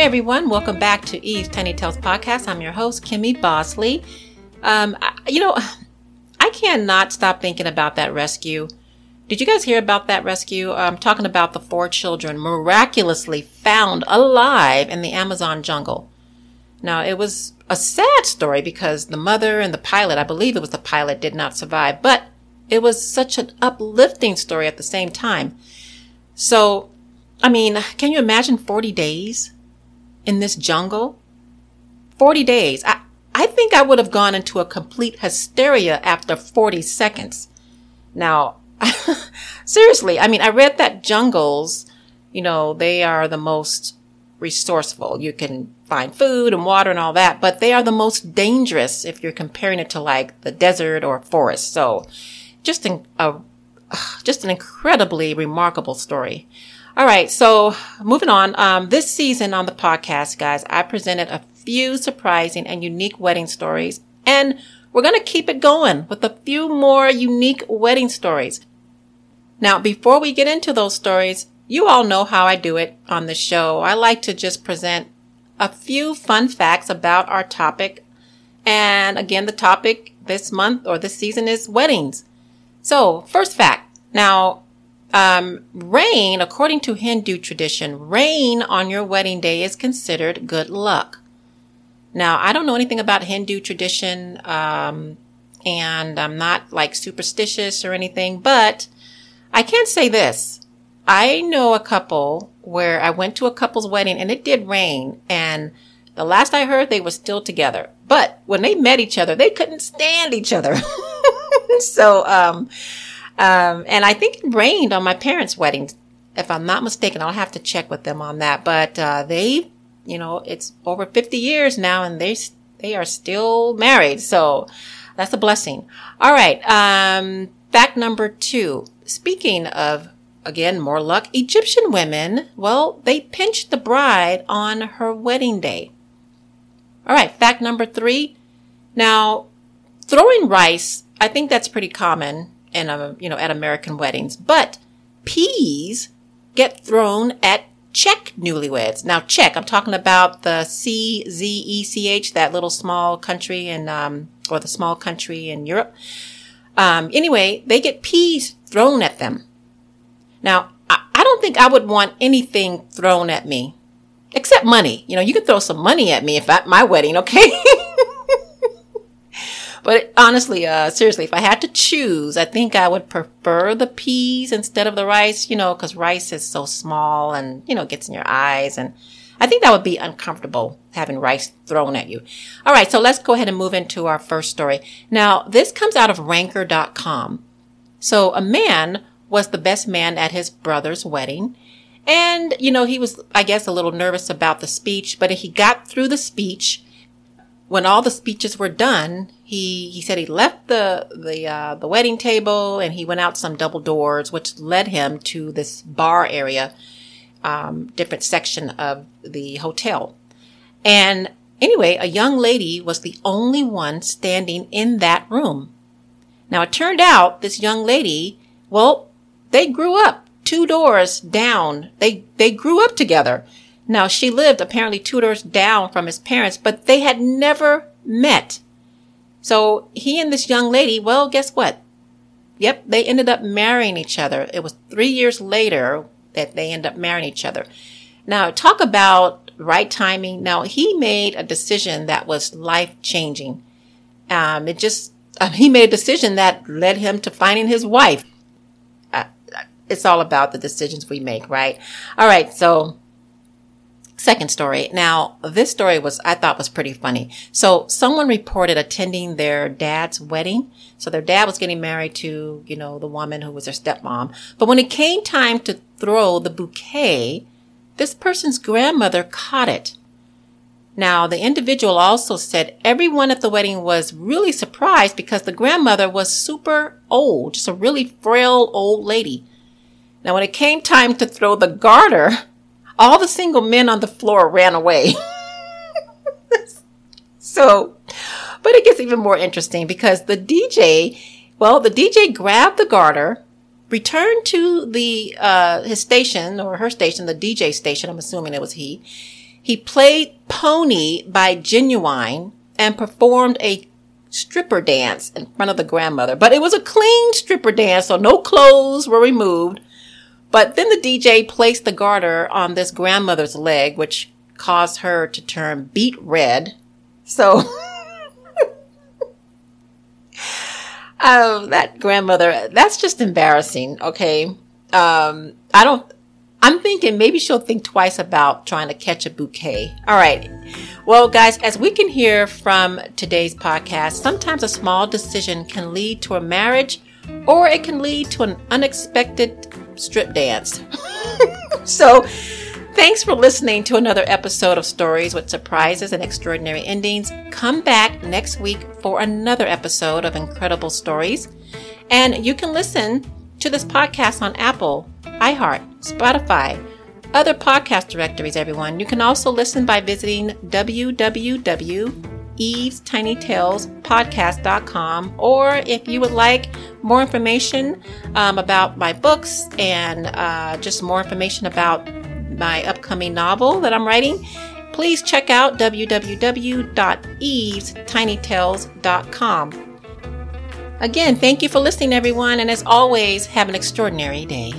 Hey everyone, welcome back to Eve's Tiny Tales podcast. I'm your host, Kimmy Bosley. Um, I, you know, I cannot stop thinking about that rescue. Did you guys hear about that rescue? I'm talking about the four children miraculously found alive in the Amazon jungle. Now, it was a sad story because the mother and the pilot, I believe it was the pilot, did not survive, but it was such an uplifting story at the same time. So, I mean, can you imagine 40 days? In this jungle? 40 days. I, I think I would have gone into a complete hysteria after 40 seconds. Now, seriously, I mean, I read that jungles, you know, they are the most resourceful. You can find food and water and all that, but they are the most dangerous if you're comparing it to like the desert or forest. So just an, a, just an incredibly remarkable story. All right. So moving on. Um, this season on the podcast, guys, I presented a few surprising and unique wedding stories and we're going to keep it going with a few more unique wedding stories. Now, before we get into those stories, you all know how I do it on the show. I like to just present a few fun facts about our topic. And again, the topic this month or this season is weddings. So, first fact. Now, um, rain, according to Hindu tradition, rain on your wedding day is considered good luck. Now, I don't know anything about Hindu tradition, um, and I'm not like superstitious or anything, but I can say this. I know a couple where I went to a couple's wedding and it did rain and the last I heard they were still together. But when they met each other, they couldn't stand each other. so, um, um, and I think it rained on my parents' wedding. If I'm not mistaken, I'll have to check with them on that. But uh, they, you know, it's over 50 years now, and they they are still married. So that's a blessing. All right. Um, fact number two. Speaking of again more luck, Egyptian women, well, they pinched the bride on her wedding day. All right. Fact number three. Now, throwing rice, I think that's pretty common in a, you know, at American weddings. But peas get thrown at Czech newlyweds. Now, Czech, I'm talking about the C Z E C H, that little small country in, um, or the small country in Europe. Um, anyway, they get peas thrown at them. Now, I, I don't think I would want anything thrown at me except money. You know, you could throw some money at me if at my wedding, okay? But honestly, uh, seriously, if I had to choose, I think I would prefer the peas instead of the rice, you know, cause rice is so small and, you know, gets in your eyes. And I think that would be uncomfortable having rice thrown at you. All right. So let's go ahead and move into our first story. Now, this comes out of ranker.com. So a man was the best man at his brother's wedding. And, you know, he was, I guess, a little nervous about the speech, but he got through the speech. When all the speeches were done, he he said he left the the uh, the wedding table and he went out some double doors, which led him to this bar area, um, different section of the hotel. And anyway, a young lady was the only one standing in that room. Now it turned out this young lady, well, they grew up two doors down. They they grew up together. Now she lived apparently two doors down from his parents, but they had never met. So he and this young lady, well, guess what? Yep, they ended up marrying each other. It was three years later that they ended up marrying each other. Now, talk about right timing. Now, he made a decision that was life changing. Um, it just, uh, he made a decision that led him to finding his wife. Uh, it's all about the decisions we make, right? All right. So Second story. Now, this story was, I thought was pretty funny. So someone reported attending their dad's wedding. So their dad was getting married to, you know, the woman who was their stepmom. But when it came time to throw the bouquet, this person's grandmother caught it. Now, the individual also said everyone at the wedding was really surprised because the grandmother was super old, just a really frail old lady. Now, when it came time to throw the garter, all the single men on the floor ran away. so, but it gets even more interesting because the DJ, well, the DJ grabbed the garter, returned to the uh, his station or her station, the DJ station. I'm assuming it was he, He played Pony by Ginuwine and performed a stripper dance in front of the grandmother. But it was a clean stripper dance, so no clothes were removed. But then the DJ placed the garter on this grandmother's leg, which caused her to turn beet red. So, um, that grandmother, that's just embarrassing. Okay. Um, I don't, I'm thinking maybe she'll think twice about trying to catch a bouquet. All right. Well, guys, as we can hear from today's podcast, sometimes a small decision can lead to a marriage or it can lead to an unexpected strip dance. so, thanks for listening to another episode of Stories with Surprises and Extraordinary Endings. Come back next week for another episode of Incredible Stories. And you can listen to this podcast on Apple, iHeart, Spotify, other podcast directories, everyone. You can also listen by visiting www.evestinytalespodcast.com or if you would like more information um, about my books and uh, just more information about my upcoming novel that I'm writing, please check out www.evestinytales.com. Again, thank you for listening, everyone, and as always, have an extraordinary day.